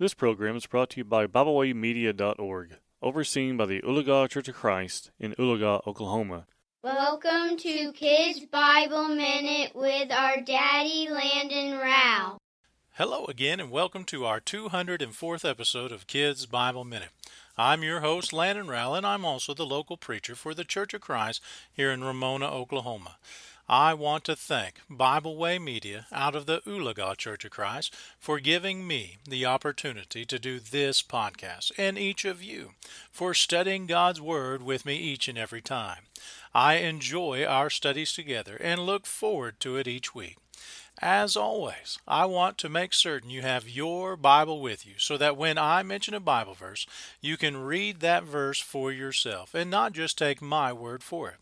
This program is brought to you by BibleWayMedia.org, overseen by the Oologah Church of Christ in Oologah, Oklahoma. Welcome to Kids Bible Minute with our daddy Landon Rao. Hello again, and welcome to our 204th episode of Kids Bible Minute. I'm your host, Landon Rao, and I'm also the local preacher for the Church of Christ here in Ramona, Oklahoma. I want to thank Bible Way Media out of the Oologah Church of Christ for giving me the opportunity to do this podcast, and each of you for studying God's Word with me each and every time. I enjoy our studies together and look forward to it each week. As always, I want to make certain you have your Bible with you so that when I mention a Bible verse, you can read that verse for yourself and not just take my word for it.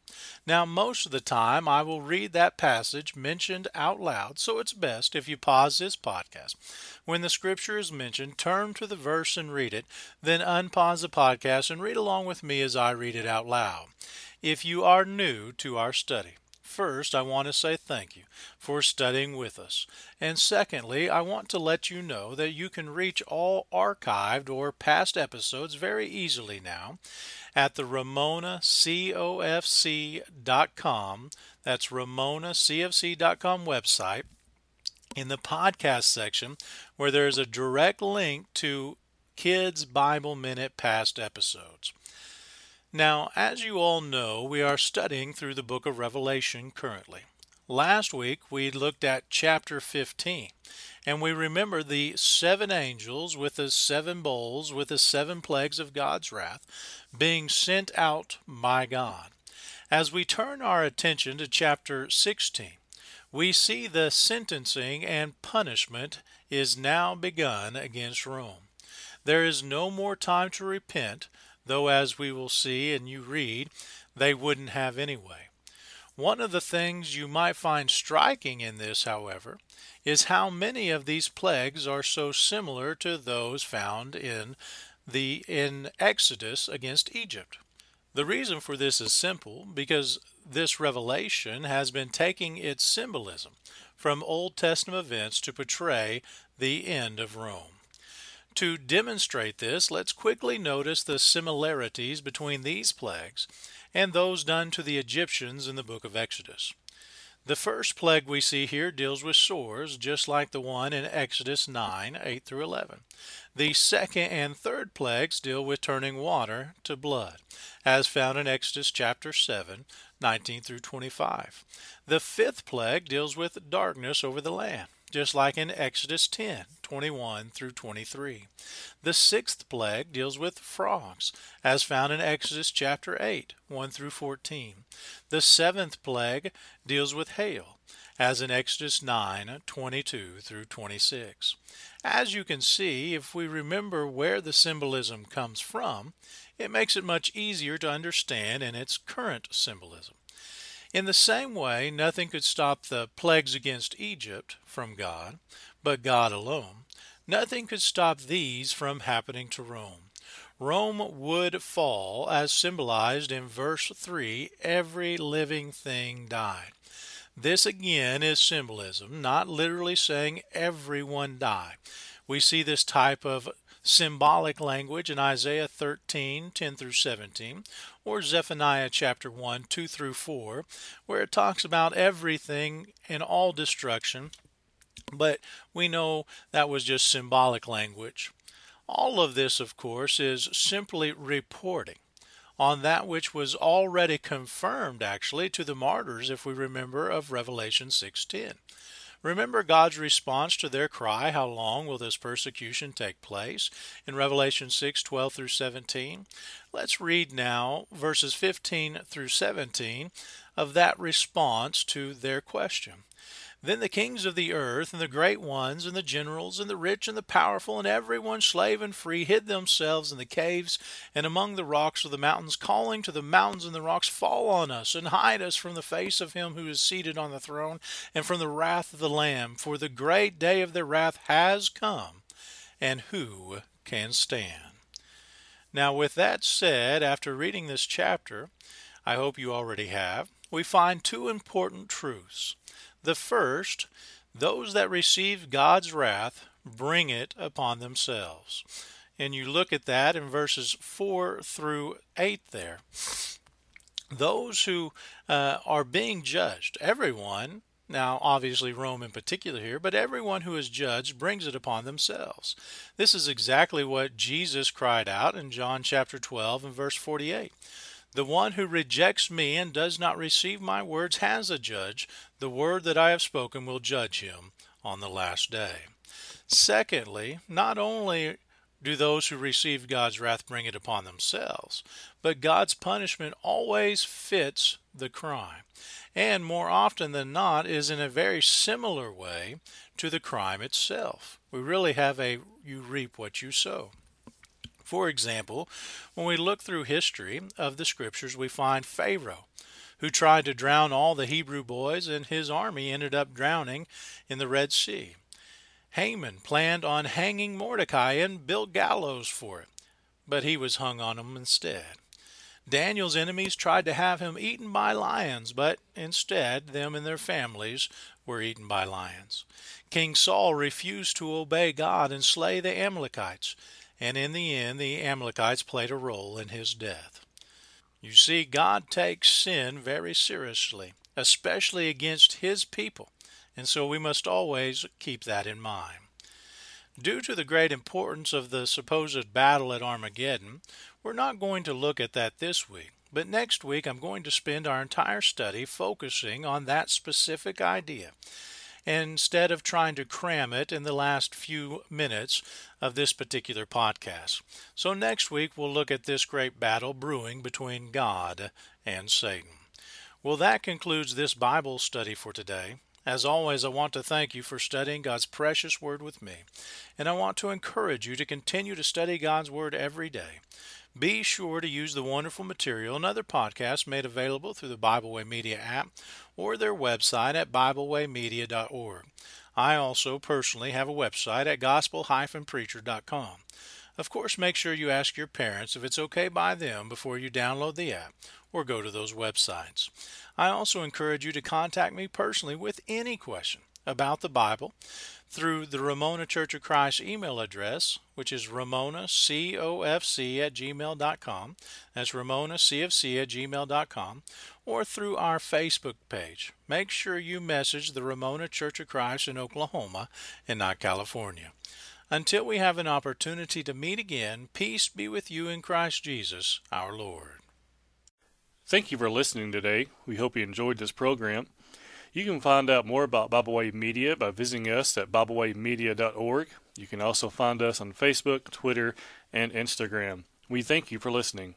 Now, most of the time, I will read that passage mentioned out loud, so it's best if you pause this podcast. When the scripture is mentioned, turn to the verse and read it, then unpause the podcast and read along with me as I read it out loud. If you are new to our study, First, I want to say thank you for studying with us. And secondly, I want to let you know that you can reach all archived or past episodes very easily now at the RamonaCOFC.com. That's RamonaCFC.com website. In the podcast section, where there's a direct link to Kids Bible Minute past episodes. Now, as you all know, we are studying through the book of Revelation currently. Last week we looked at chapter 15, and we remember the seven angels with the seven bowls with the seven plagues of God's wrath being sent out by God. As we turn our attention to chapter 16, we see the sentencing and punishment is now begun against Rome. There is no more time to repent, though, as we will see and you read, they wouldn't have anyway. One of the things you might find striking in this, however, is how many of these plagues are so similar to those found in the in Exodus against Egypt. The reason for this is simple because this revelation has been taking its symbolism from Old Testament events to portray the end of Rome. To demonstrate this, let's quickly notice the similarities between these plagues and those done to the Egyptians in the book of Exodus. The first plague we see here deals with sores, just like the one in Exodus 9 8 through 11. The second and third plagues deal with turning water to blood, as found in Exodus chapter 7 19 through 25. The fifth plague deals with darkness over the land just like in Exodus 10 21 through 23. The sixth plague deals with frogs, as found in Exodus chapter 8 1 through 14. The seventh plague deals with hail, as in Exodus 9 22 through 26. As you can see, if we remember where the symbolism comes from, it makes it much easier to understand in its current symbolism. In the same way, nothing could stop the plagues against Egypt from God, but God alone. Nothing could stop these from happening to Rome. Rome would fall, as symbolized in verse 3 every living thing died. This again is symbolism, not literally saying everyone died. We see this type of symbolic language in Isaiah 13 10 through 17, or Zephaniah chapter 1 2 through 4, where it talks about everything and all destruction. But we know that was just symbolic language. All of this, of course, is simply reporting on that which was already confirmed actually to the martyrs if we remember of Revelation 6:10. Remember God's response to their cry, How long will this persecution take place? in Revelation 6 12 through 17. Let's read now verses 15 through 17 of that response to their question. Then the kings of the earth, and the great ones, and the generals, and the rich, and the powerful, and every one slave and free, hid themselves in the caves and among the rocks of the mountains, calling to the mountains and the rocks, Fall on us, and hide us from the face of him who is seated on the throne, and from the wrath of the Lamb. For the great day of their wrath has come, and who can stand? Now, with that said, after reading this chapter, I hope you already have, we find two important truths. The first, those that receive God's wrath bring it upon themselves. And you look at that in verses 4 through 8 there. Those who uh, are being judged, everyone now, obviously, Rome in particular here, but everyone who is judged brings it upon themselves. This is exactly what Jesus cried out in John chapter 12 and verse 48. The one who rejects me and does not receive my words has a judge. The word that I have spoken will judge him on the last day. Secondly, not only do those who receive God's wrath bring it upon themselves, but God's punishment always fits the crime and more often than not is in a very similar way to the crime itself. We really have a you reap what you sow. For example, when we look through history of the scriptures, we find Pharaoh, who tried to drown all the Hebrew boys, and his army ended up drowning in the Red Sea. Haman planned on hanging Mordecai and built gallows for it, but he was hung on them instead. Daniel's enemies tried to have him eaten by lions, but instead, them and their families were eaten by lions. King Saul refused to obey God and slay the Amalekites, and in the end, the Amalekites played a role in his death. You see, God takes sin very seriously, especially against his people, and so we must always keep that in mind. Due to the great importance of the supposed battle at Armageddon, we're not going to look at that this week, but next week I'm going to spend our entire study focusing on that specific idea instead of trying to cram it in the last few minutes of this particular podcast. So next week we'll look at this great battle brewing between God and Satan. Well, that concludes this Bible study for today. As always, I want to thank you for studying God's precious Word with me, and I want to encourage you to continue to study God's Word every day. Be sure to use the wonderful material and other podcasts made available through the Bible Way Media app or their website at BibleWayMedia.org. I also personally have a website at gospel-preacher.com. Of course, make sure you ask your parents if it's okay by them before you download the app or go to those websites. I also encourage you to contact me personally with any question about the Bible through the Ramona Church of Christ email address, which is ramonacofc at gmail.com. That's ramonacofc at gmail.com. Or through our Facebook page. Make sure you message the Ramona Church of Christ in Oklahoma and not California. Until we have an opportunity to meet again, peace be with you in Christ Jesus our Lord. Thank you for listening today. We hope you enjoyed this program. You can find out more about Bible Way Media by visiting us at BibleWayMedia.org. You can also find us on Facebook, Twitter, and Instagram. We thank you for listening.